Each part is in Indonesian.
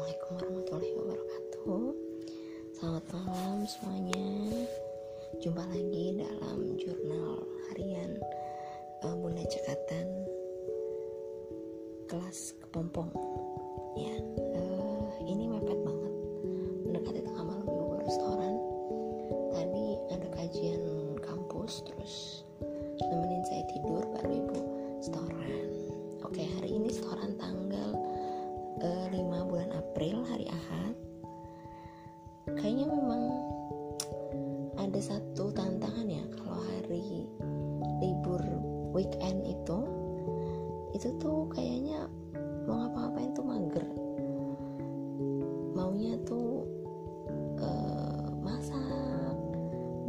Assalamualaikum warahmatullahi wabarakatuh. Selamat malam semuanya. Jumpa lagi dalam jurnal harian uh, Bunda Cekatan Kelas Kepompong. Ya, uh, ini mepet banget. Mendekati tengah malam di sebuah restoran. Tadi ada kajian kampus Terus ada satu tantangan ya kalau hari libur weekend itu itu tuh kayaknya mau ngapa-ngapain tuh mager. Maunya tuh uh, masak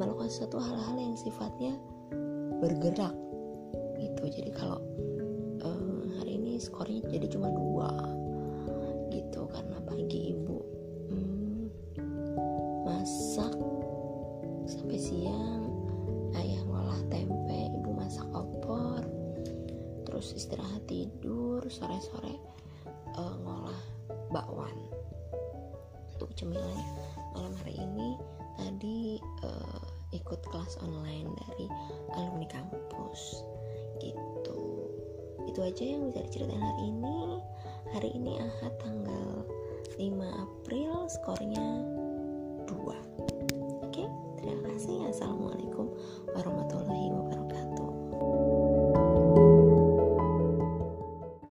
melakukan suatu hal-hal yang sifatnya bergerak gitu. Jadi kalau uh, hari ini skornya jadi cuma dua gitu karena pagi ibu hmm, masak sampai siang ayah ngolah tempe ibu masak opor terus istirahat tidur sore-sore uh, ngolah bakwan. Untuk cemilan malam hari ini tadi uh, ikut kelas online dari alumni kampus. Gitu. Itu aja yang bisa diceritain hari ini. Hari ini ahad tanggal 5 April skornya warahmatullahi